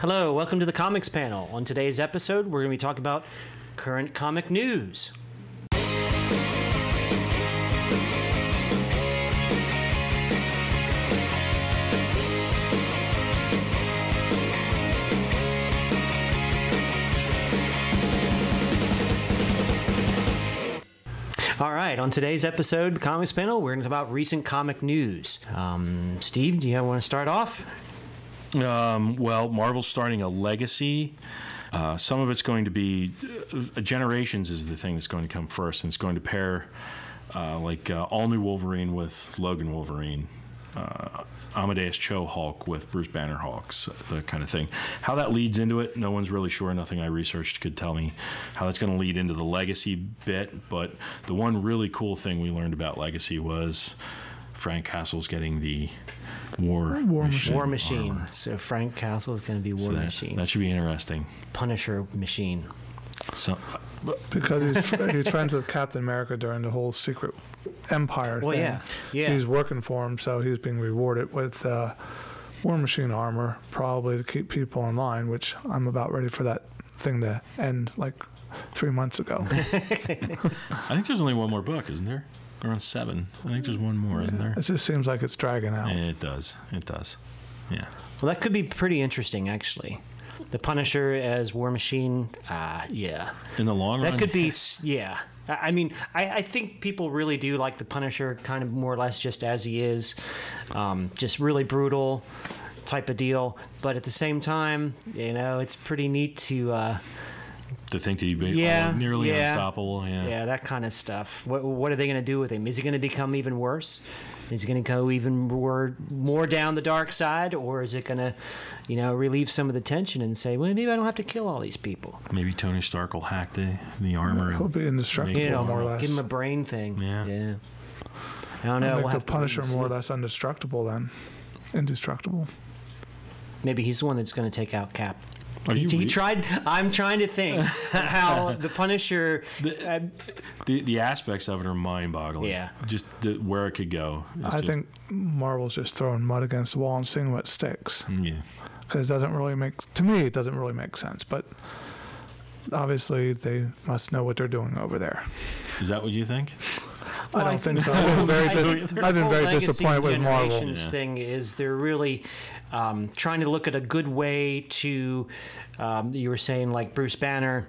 Hello, welcome to the Comics Panel. On today's episode, we're going to be talking about current comic news. All right, on today's episode, the Comics Panel, we're going to talk about recent comic news. Um, Steve, do you want to start off? Um, well, Marvel's starting a legacy. Uh, some of it's going to be uh, Generations is the thing that's going to come first, and it's going to pair uh, like uh, all new Wolverine with Logan Wolverine, uh, Amadeus Cho Hulk with Bruce Banner Hulks, the kind of thing. How that leads into it, no one's really sure. Nothing I researched could tell me how that's going to lead into the legacy bit. But the one really cool thing we learned about legacy was Frank Castle's getting the War, War Machine. War Machine. armor. So Frank Castle is going to be War So that, Machine. that should be interesting. Punisher Machine. So, because he's he's friends with Captain America during the whole secret empire Well, thing. yeah, yeah. He's working for him, so he's being rewarded with uh, War Machine armor, probably to keep people in line. Which I'm about ready for that thing to end like three months ago. I think there's only one more book, isn't there? Or on seven. I think there's one more, isn't there? it just seems like it's dragging out. Yeah, it does. It does. Yeah. Well, that could be pretty interesting, actually. The Punisher as War Machine. Uh, yeah. In the long run, That could be, yeah. I I mean, I, I think people really do like the Punisher kind of more or less just as he is, um, just really brutal type of deal. But at the same time, you know, it's pretty neat to, uh, to think that he'd be Yeah, nearly yeah. unstoppable. Yeah. yeah, that kind of stuff. What, what are they going to do with him? Is he going to become even worse? Is he going to go even more, more down the dark side, or is it going to, you know, relieve some of the tension and say, well, maybe I don't have to kill all these people? Maybe Tony Stark will hack the, the armor. He'll And, be indestructible, You know, more or less. give him a brain thing. Yeah. yeah. I don't know. Make We'll the have to wait Punisher more or less indestructible then. Indestructible. Maybe he's the one that's going to take out Cap. Are He, you he tried. I'm trying to think how the Punisher. uh, the, the aspects of it are mind boggling. Yeah. Just the, where it could go. I just- think Marvel's just throwing mud against the wall and seeing what sticks. Mm, Yeah. because it doesn't really make to me it doesn't really make sense but obviously they must know what they're doing over there Is that what you think? I Well, don't I think think so i've been very, dis- I've been very disappointed with marvel generations Yeah. thing is they're really um, trying to look at a good way to. Um, you were saying like Bruce Banner.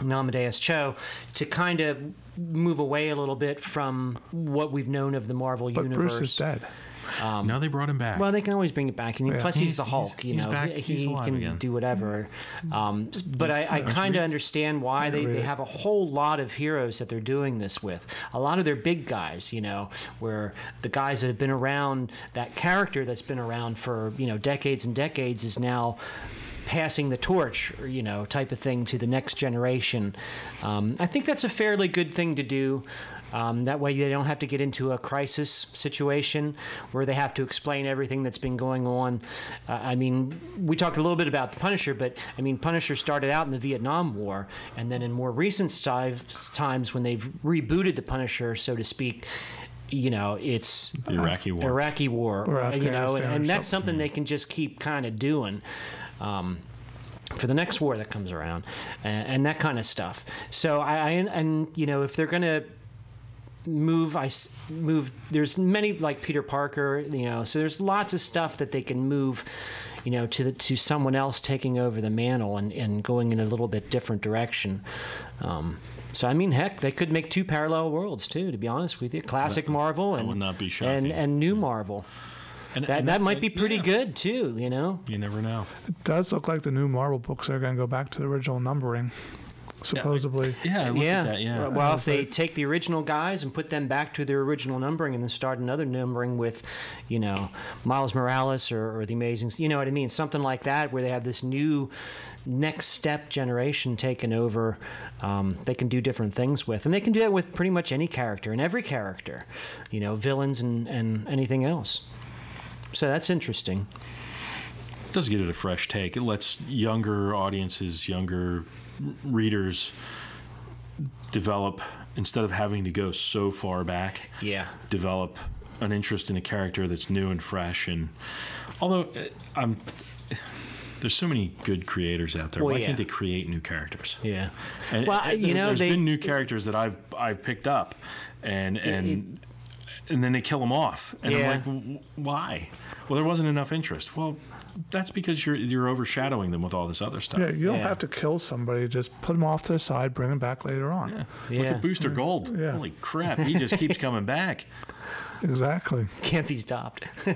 and Amadeus Cho to kind of move away a little bit from what we've known of the Marvel but universe. bruce is dead now they brought him back. Um, Well, they can always bring it back. I mean, Yeah. plus he's, He's- the Hulk. he's- you he's know, back- he he's alive can again. do whatever. Um, but I, I kind of understand why they, they have a whole lot of heroes that they're doing this with. A lot of their big guys, you know, where the guys that have been around, that character that's been around for you know decades and decades is now passing the torch, you know, type of thing to the next generation. Um, I think that's a fairly good thing to do. Um, that way, they don't have to get into a crisis situation where they have to explain everything that's been going on. Uh, I mean, we talked a little bit about the Punisher, but I mean, Punisher started out in the Vietnam War, and then in more recent sti- times, when they've rebooted the Punisher, so to speak, you know, it's the Iraqi war. Iraqi war, Or uh, you know, Afghanistan or and that's something. something they can just keep kind of doing. Um, for the next war that comes around, and, and that kind of stuff. So I, I and you know if they're gonna move, i move. There's many like Peter Parker, you know. So there's lots of stuff that they can move, you know, to the, to someone else taking over the mantle and, and going in a little bit different direction. Um, so I mean, heck, they could make two parallel worlds too. To be honest with you, classic Marvel and would not be and and new Marvel. And, That and that might be pretty yeah. good too. You know. You never know. it does look like the new marvel books are going to go back to the original numbering supposedly Yeah, I yeah. at that. Yeah. Well, if they like- take the original guys and put them back to their original numbering, and then start another numbering with, you know, Miles Morales or, or the Amazing, you know what I mean, something like that, where they have this new next step generation taken over. Um, they can do different things with, and they can do that with pretty much any character and every character, you know, villains and and anything else. So that's interesting. It does give it a fresh take. It lets younger audiences, younger readers develop instead of having to go so far back. Yeah. Develop an interest in a character that's new and fresh. And although uh, I'm, there's so many good creators out there. Well, Why yeah. can't they create new characters? Yeah. And, well, and you know, there's they been new characters that I've I've picked up, and and and then they kill them off, and Yeah. I'm like, "W- why? Well, there wasn't enough interest. Well, that's because you're you're overshadowing them with all this other stuff. Yeah, you don't Yeah. have to kill somebody. Just put them off to the side, bring them back later on. Yeah. Look Yeah. at Booster Gold. Yeah. Holy crap, he just keeps coming back. Exactly. can't be stopped,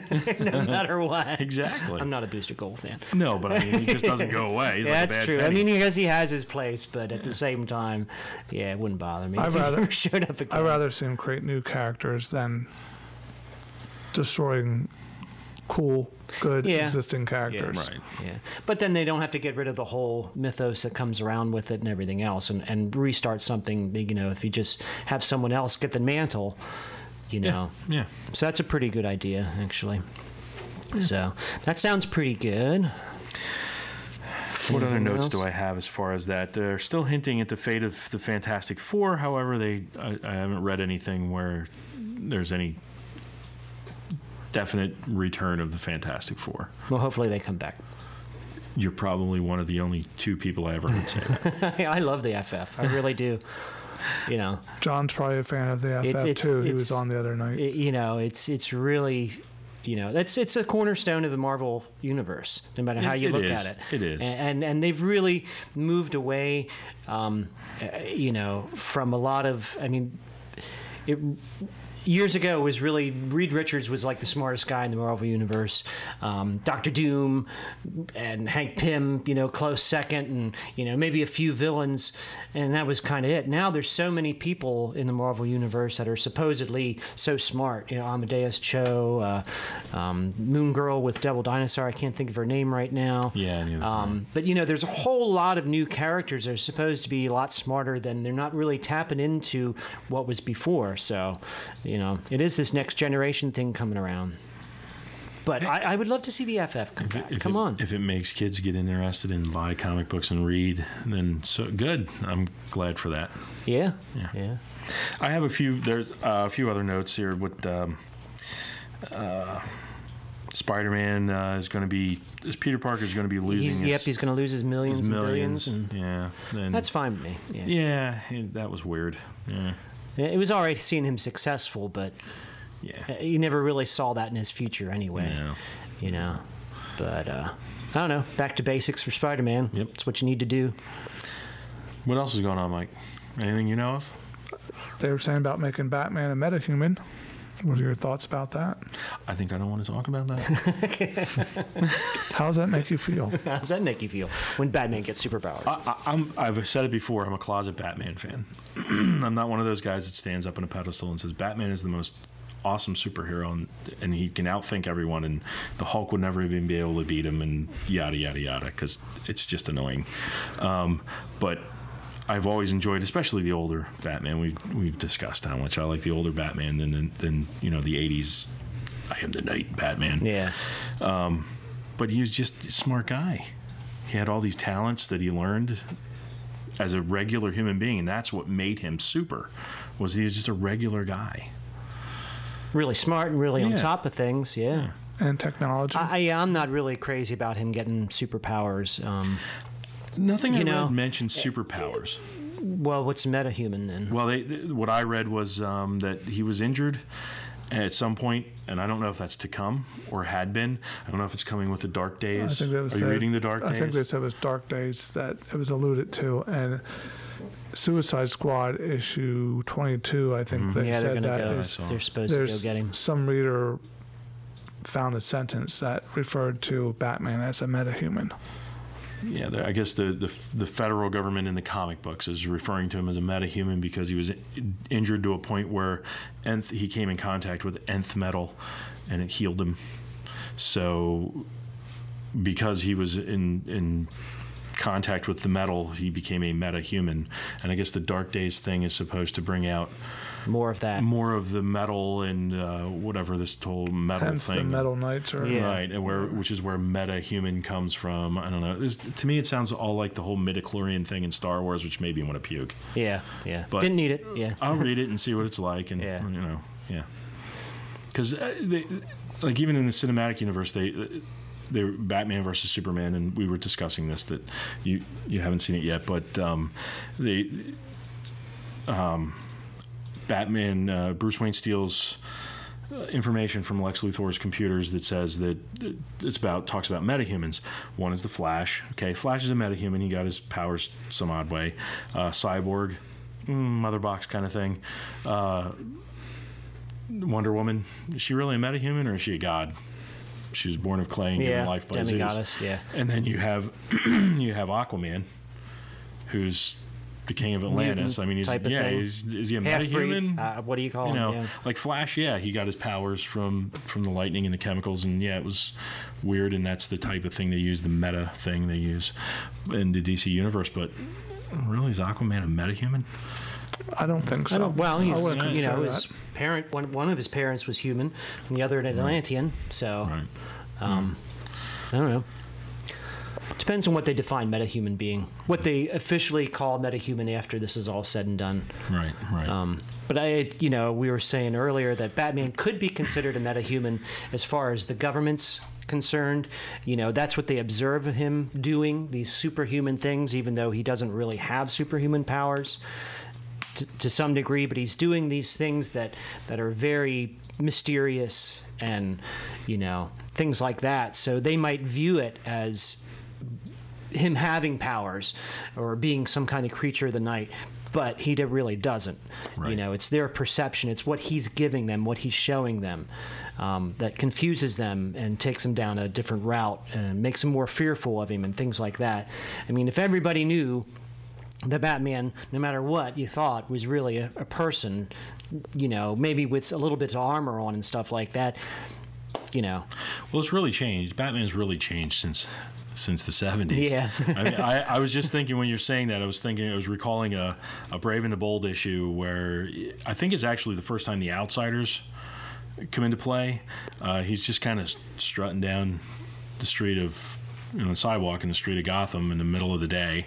no matter what. Exactly. I'm not a Booster Gold fan. No, but I mean, he just doesn't go away. He's Yeah, like a that's bad true. penny. I mean, because he has his place, but at the same time, yeah, it wouldn't bother me I'd if he rather- never showed up again. I'd rather see him create new characters than destroying cool, good Yeah. existing characters. Yeah, right. Yeah, but then they don't have to get rid of the whole mythos that comes around with it and everything else, and, and restart something. You know, if you just have someone else get the mantle, you know. Yeah. So that's a pretty good idea, actually. So that sounds pretty good. What other notes else? do I have as far as that? They're still hinting at the fate of the Fantastic Four. However, they I, I haven't read anything where there's any definite return of the Fantastic Four. Well, hopefully they come back. You're probably one of the only two people I ever heard say that. I love the FF. I really do. You know, John's probably a fan of the FF It's- it's- too. He was on the other night. it, you know, it's it's really, you know, that's it's a cornerstone of the Marvel universe. No matter how It- you it look is. at it, It is. and and, and they've really moved away, um, uh, you know, from a lot of. I mean, it years ago was really Reed Richards was like the smartest guy in the Marvel universe. Um, Doctor Doom and Hank Pym, you know, close second, and you know maybe a few villains, and that was kind of it. Now there's so many people in the Marvel universe that are supposedly so smart. You know, Amadeus Cho, uh, um, Moon Girl with Devil Dinosaur. I can't think of her name right now. Yeah, Um, but you know, there's a whole lot of new characters that are supposed to be a lot smarter than they're not really tapping into what was before. So, you know, it is this next generation thing coming around. But I, I would love to see the FF come back. If Come it, on. If it makes kids get interested and buy comic books and read, then so good. I'm glad for that. yeah. Yeah. Yeah. I have a few. There's uh, a few other notes here. With um, uh, Spider-Man uh, is going to be. Is Peter Parker is going to be losing He's, his, yep, he's going to lose his millions, his and millions. billions. And yeah, and, that's fine with me. Yeah. yeah. That was weird. Yeah, It was all right seeing him successful, but yeah. uh, you never really saw that in his future anyway. No. You know. But, uh, I don't know. Back to basics for Spider Man. Yep. That's what you need to do. What else is going on, Mike? Anything you know of? They were saying about making Batman a metahuman. What are your thoughts about that? I think I don't want to talk about that. How does that make you feel? How does that make you feel when Batman gets superpowers? I, I, I'm, I've said it before. I'm a closet Batman fan. I'm not one of those guys that stands up on a pedestal and says Batman is the most awesome superhero and, and he can outthink everyone and the Hulk would never even be able to beat him and yada yada yada because it's just annoying. Um, but I've always enjoyed, especially the older Batman. We've we've discussed how much I like the older Batman than than, than you know the '80s. I am the Night Batman yeah. but he was just a smart guy. He had all these talents that he learned as a regular human being, and that's what made him super. Was he was just a regular guy? Really smart and really on top of things. Yeah. And technology. I, I, yeah, I'm not really crazy about him getting superpowers. Um, Nothing You I know, read mentioned superpowers. well, what's metahuman then? Well, they, what I read was um, that he was injured at some point, and I don't know if that's to come or had been. I don't know if it's coming with the Dark Days. I think that was Are you reading the Dark I Days? think they said it was Dark Days that it was alluded to, and Suicide Squad issue 22. I think they yeah, they're said that go. is- They're supposed to go there's get him. some reader found a sentence that referred to Batman as a metahuman. Yeah, the, I guess the, the the federal government in the comic books is referring to him as a metahuman because he was injured to a point where nth, he came in contact with nth metal, and it healed him. So, because he was in in contact with the metal, he became a metahuman. And I guess the Dark Days thing is supposed to bring out More of that. more of the metal and uh, whatever this whole metal Hence thing. the Metal Knights are. Yeah. Right, and where which is where meta human comes from. I don't know. This, to me, it sounds all like the whole midichlorian thing in Star Wars, which made me want to puke. Yeah, yeah. But- Didn't need it. Yeah. I'll read it and see what it's like, and Yeah. you know, yeah. Because uh, they, like even in the cinematic universe, they they were Batman versus Superman, and we were discussing this that you you haven't seen it yet, but um, they um, Batman uh, Bruce Wayne steals uh, information from Lex Luthor's computers that says that it's about talks about metahumans. One is the Flash. Okay, Flash is a metahuman. He got his powers some odd way. Uh, Cyborg, mm, mother box kind of thing. Uh, Wonder Woman. Is she really a metahuman or is she a god? She was born of clay and given Yeah, life by Zeus. Yeah. And then you have you have Aquaman, who's the king of Atlantis. I mean, he's type of yeah, thing. is, is he a Half metahuman? Uh, what do you call you him? know, Yeah. like Flash, yeah, he got his powers from from the lightning and the chemicals, and yeah, it was weird, and that's the type of thing they use, the meta thing they use in the DC universe. But really, is Aquaman a metahuman? I don't think I so. don't- well, he's wouldn't you know consider his that. parent. One one of his parents was human, and the other an Atlantean. So Right. um, I don't know. Depends on what they define metahuman being. What they officially call metahuman after this is all said and done. Right. Right. Um, but I, you know, we were saying earlier that Batman could be considered a metahuman as far as the government's concerned. You know, that's what they observe him doing these superhuman things, even though he doesn't really have superhuman powers to, to some degree. But he's doing these things that that are very mysterious and you know things like that. So they might view it as him having powers or being some kind of creature of the night but he really doesn't. You know it's their perception. It's what he's giving them what he's showing them um, that confuses them and takes them down a different route and makes them more fearful of him and things like that. I mean if everybody knew the batman no matter what you thought was really a, a person you know maybe with a little bit of armor on and stuff like that you know. Well, it's really changed. Batman's really changed since since the seventies. Yeah. I mean, I, I was just thinking when you're saying that, I was thinking I was recalling a, a Brave and the Bold issue where I think it's actually the first time the Outsiders come into play. Uh, he's just kind of strutting down the street of you know the sidewalk in the street of Gotham in the middle of the day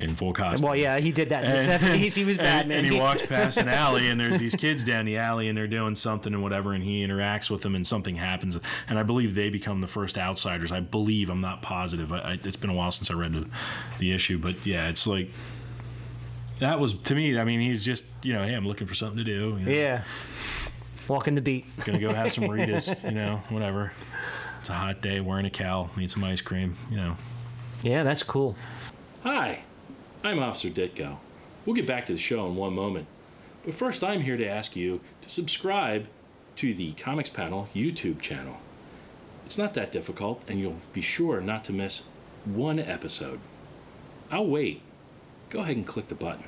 in full costume. well yeah he did that in the And- 70s he was and- And, he walks past an alley, and there's these kids down the alley, and they're doing something and whatever, and he interacts with them, and something happens, and I believe they become the first outsiders. I believe I'm not positive. I, I, it's been a while since I read the, the issue, but yeah, it's like that was to me. I mean, he's just you know, hey, I'm looking for something to do. You know, Yeah. Walking the beat. gonna go have some Ritas, you know, whatever. It's a hot day, wearing a cowl, need some ice cream, you know. Yeah, that's cool. Hi, I'm Officer Ditko. We'll get back to the show in one moment. But first, I'm here to ask you to subscribe to the Comics Panel YouTube channel. It's not that difficult, and you'll be sure not to miss one episode. I'll wait. Go ahead and click the button.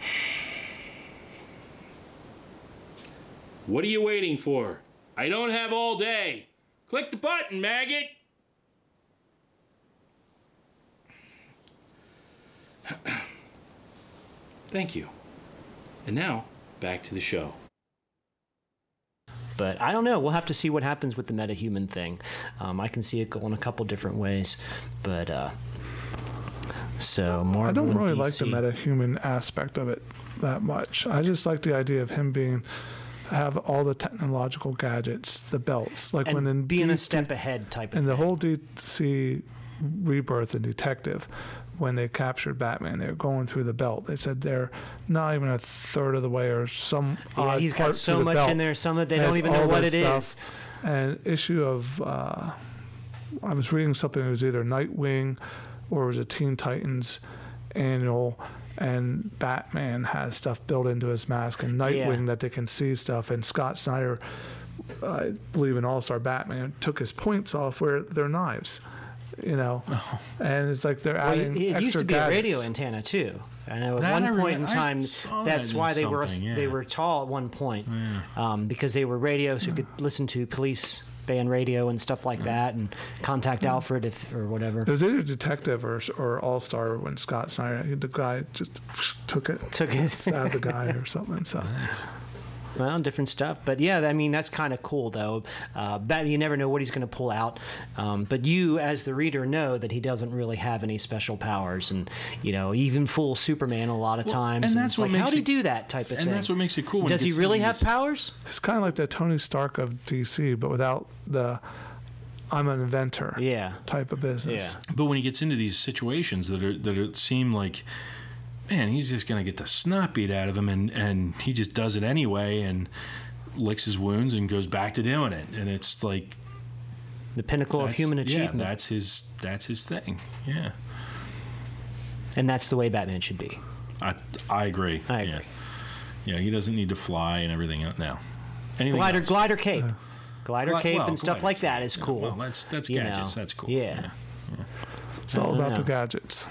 What are you waiting for? I don't have all day. Click the button, maggot! Thank you. And now, back to the show. But I don't know. We'll have to see what happens with the metahuman thing. Um, I can see it going a couple different ways. But, uh, so Marvel I don't and really like the DC. metahuman aspect of it that much. I just like the idea of him being have all the technological gadgets, the belts, like when in being a step ahead type of in the whole DC rebirth and Detective, when they captured Batman, they were going through the belt. They said they're not even a third of the way or some yeah, he's got so much belt. in there. Some that they Has don't even know what it is. An issue of uh, I was reading something. It was either Nightwing or it was a Teen Titans annual, and Batman has stuff built into his mask, and Nightwing Yeah. that they can see stuff. And Scott Snyder, I believe in All Star Batman, took his points off where they're knives. You know, and it's like they're Well, adding it extra used to be a radio antenna too. I know at That one I point re- in time, that's that why they were something, they were tall at one point um, because they were radio, so you could listen to police band radio and stuff like mm-hmm. that, and contact mm-hmm. Alfred if or whatever. It was either Detective or or All Star when Scott Snyder, the guy just took it, Took it. stabbed the guy or something. So well, different stuff. But yeah, I mean that's kind of cool though. Uh, Bat- you never know what he's going to pull out. Um, but you, as the reader, know that he doesn't really have any special powers, and you know even fool Superman a lot of Well, times. and and that's what like, how do you do that type of and thing? And that's what makes it cool. Does it he gets really have powers? It's kind of like the Tony Stark of DC, but without the "I'm an inventor" Yeah. type of business. Yeah. But when he gets into these situations that are that are, seem like, man, he's just gonna get the snot beat out of him, and and he just does it anyway, and licks his wounds and goes back to doing it, and it's like The pinnacle of that's- human Yeah, achievement, that's his that's his thing. Yeah, and that's the way Batman should be. I I agree. I yeah. agree. Yeah, he doesn't need to fly and everything else now. Anything Glider, else? glider cape, uh, glider Gli- cape, well, and stuff glider like cape. that is Yeah, cool. well, that's that's you gadgets. know. That's cool. Yeah. It's all I don't about the gadgets.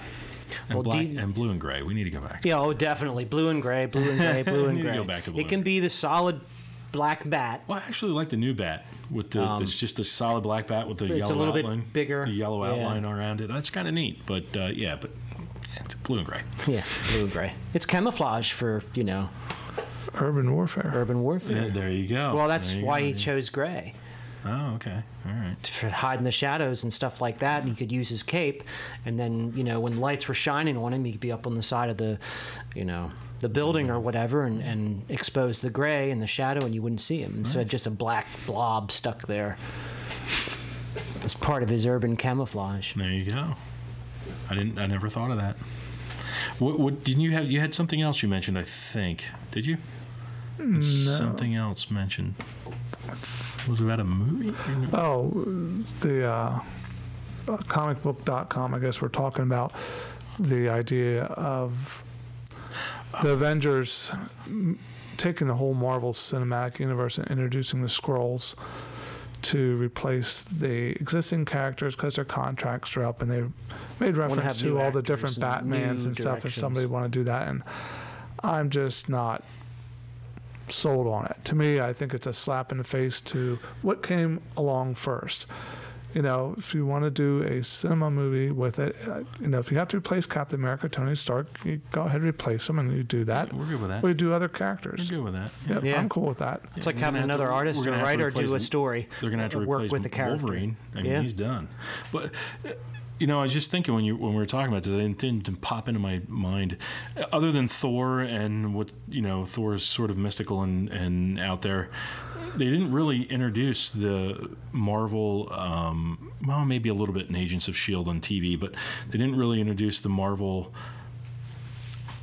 And Well, black do you- and blue and gray. We need to go back. Yeah, oh, definitely. Blue and gray, blue and gray, blue and gray. go back to blue it can be the solid black bat. Well, I actually like the new bat with the. Um, it's just a solid black bat with the it's a yellow little bit outline, bigger, the yellow yeah. outline around it. That's kind of neat. But uh, yeah, but yeah, it's blue and gray. Yeah, blue and gray. It's camouflage for, you know, Urban warfare. urban warfare. Yeah, there you go. Well, that's why go. he chose gray. Oh, okay. All right. For hiding the shadows and stuff like that. And he could use his cape. And then, you know, when lights were shining on him, he could be up on the side of the, you know, the building or whatever and, and expose the gray and the shadow and you wouldn't see him. Instead of just a black blob stuck there. It's part of his urban camouflage. There you go. I didn't. I never thought of that. What? What? Didn't you have? You had something else you mentioned. I think. Did you? Something else mentioned. Was it about a movie? Oh, the uh, uh, comicbook.com, I guess we're talking about the idea of the Avengers taking the whole Marvel Cinematic Universe and introducing the Skrulls to replace the existing characters because their contracts are up and they made reference have to all the different actors and Batmans new and stuff if somebody want to do that. And I'm just not sold on it. To me, I think it's a slap in the face to what came along first. You know, if you want to do a cinema movie with it, uh, you know, if you have to replace Captain America, Tony Stark, you go ahead and replace him, and you do that. We're good with that. We do other characters. We're good with that. Yep, Yeah. I'm cool with that. It's like having have to- another we're artist or gonna have to writer do a story. They're going to have to replace work with the character. Wolverine. I mean, Yeah. he's done. But uh, you know, I was just thinking when you when we were talking about this, it didn't, pop into my mind. Other than Thor and what you know, Thor is sort of mystical and and out there. They didn't really introduce the Marvel. Um, well, maybe a little bit in Agents of Shield on TV, but they didn't really introduce the Marvel.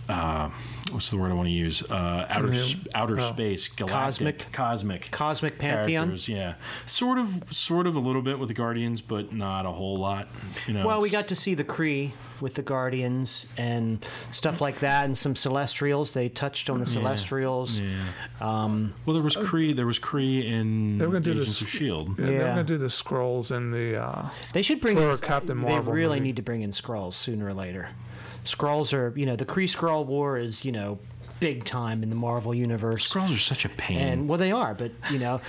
Uh, what's the word I want to use? Uh, outer Yeah. s- outer Oh. space, galactic, Cosmic. cosmic, Cosmic Pantheon. yeah, sort of, sort of a little bit with the Guardians, but not a whole lot. You know, Well, we got to see the Kree with the Guardians and stuff like that, and some Celestials. They touched on the Celestials. Yeah. Um, Well, there was Kree. There was Kree in They were gonna do Agents this- of Shield. Yeah, They're going to do the Skrulls and the. Uh, they should bring. For in- a Captain They really movie. need to bring in Skrulls sooner or later. Skrulls are, you know, the Kree Skrull War is, you know, big time in the Marvel universe. Skrulls are such a pain. And well, they are, but you know,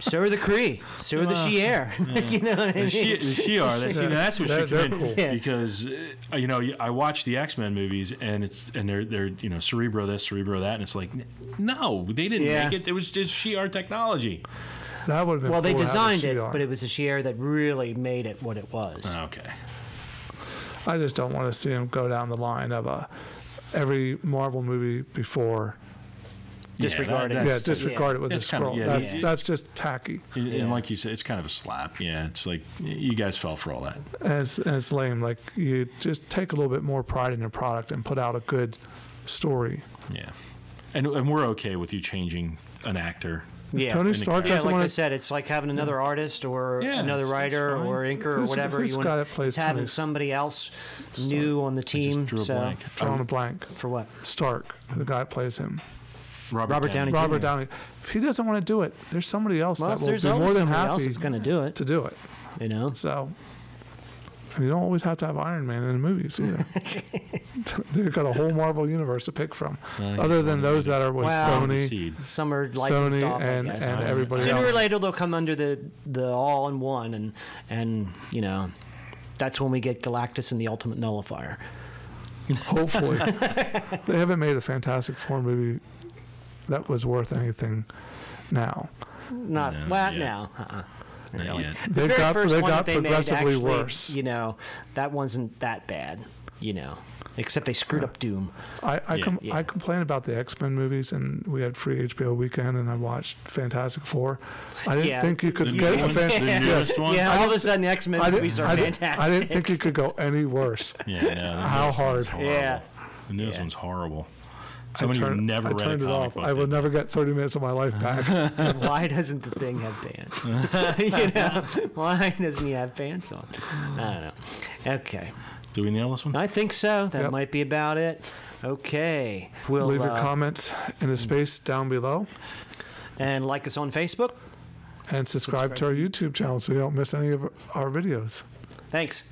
so are the Kree, so are the Well, Shi'ar. you know what I the mean? The Shi'ar, they, see, now that's what They're- should they're cool. Yeah. because uh, you know I watch the X Men movies and it's and they're they're you know Cerebro this Cerebro that and it's like no they didn't Yeah. make it it was just Shi'ar technology. that would have been well, they cool to have a designed it, but it was a Shi'ar that really made it what it was. Okay, I just don't want to see them go down the line of a every Marvel movie before. Disregard yeah, it. yeah, that's- disregard it with that's the kind of- Skrull. yeah, that's yeah. that's just tacky. and like you said, it's kind of a slap. Yeah, it's like you guys fell for all that. And it's, and it's lame. Like you just take a little bit more pride in your product and put out a good story. Yeah, and and we're okay with you changing an actor. Yeah. Tony Stark character. Yeah, doesn't like I want to. said, it's like having another artist or Yeah, another it's- it's writer fine. or inker or whatever who's you the guy want. that plays It's having Tony somebody else new on the I just team. drew a so blank. Drawing I- a blank. for what? Stark, the guy that plays him, Robert, Robert Downey Downey. Robert Downey. If he doesn't want to do it, there's somebody else Well, that will there's be more than somebody else happy that's going to do it. to do it. You know. So you don't always have to have Iron Man in the movies either. They've got a whole Marvel universe to pick from, Uh, other than those that are with Well- Sony. Seed. Some are licensed Sony off, and- I guess. and I don't everybody Sooner or later, they'll come under the the all in one, and and you know, that's when we get Galactus and the Ultimate Nullifier. Hopefully, they haven't made a Fantastic Four movie that was worth anything now. Not No, well yeah. now. Uh-uh. Not Really. yet. The They've very got- first they've one got that they made progressively actually, worse. You know, that wasn't that bad. You know, except they screwed up Doom. I I, Yeah. com- Yeah. I complain about the X Men movies, and we had free HBO weekend, and I watched Fantastic Four. I didn't Yeah. think you could The new get a one? fan- The newest one? Yeah, all of a sudden the X Men movies are I, fantastic. I didn't think you could go any worse. Yeah, no. How hard? Yeah. The newest Yeah. one's horrible. I Someone who turned- never I read a turned it off. book. I will never get 30 minutes of my life back. Why doesn't the thing have pants? you know, why doesn't he have pants on? I don't know. Okay, Do we nail this one? I think so. That Yep. might be about it. Okay, we'll Leave your uh, comments in the space down below, and like us on Facebook. and subscribe to our YouTube channel so you don't miss any of our videos. Thanks.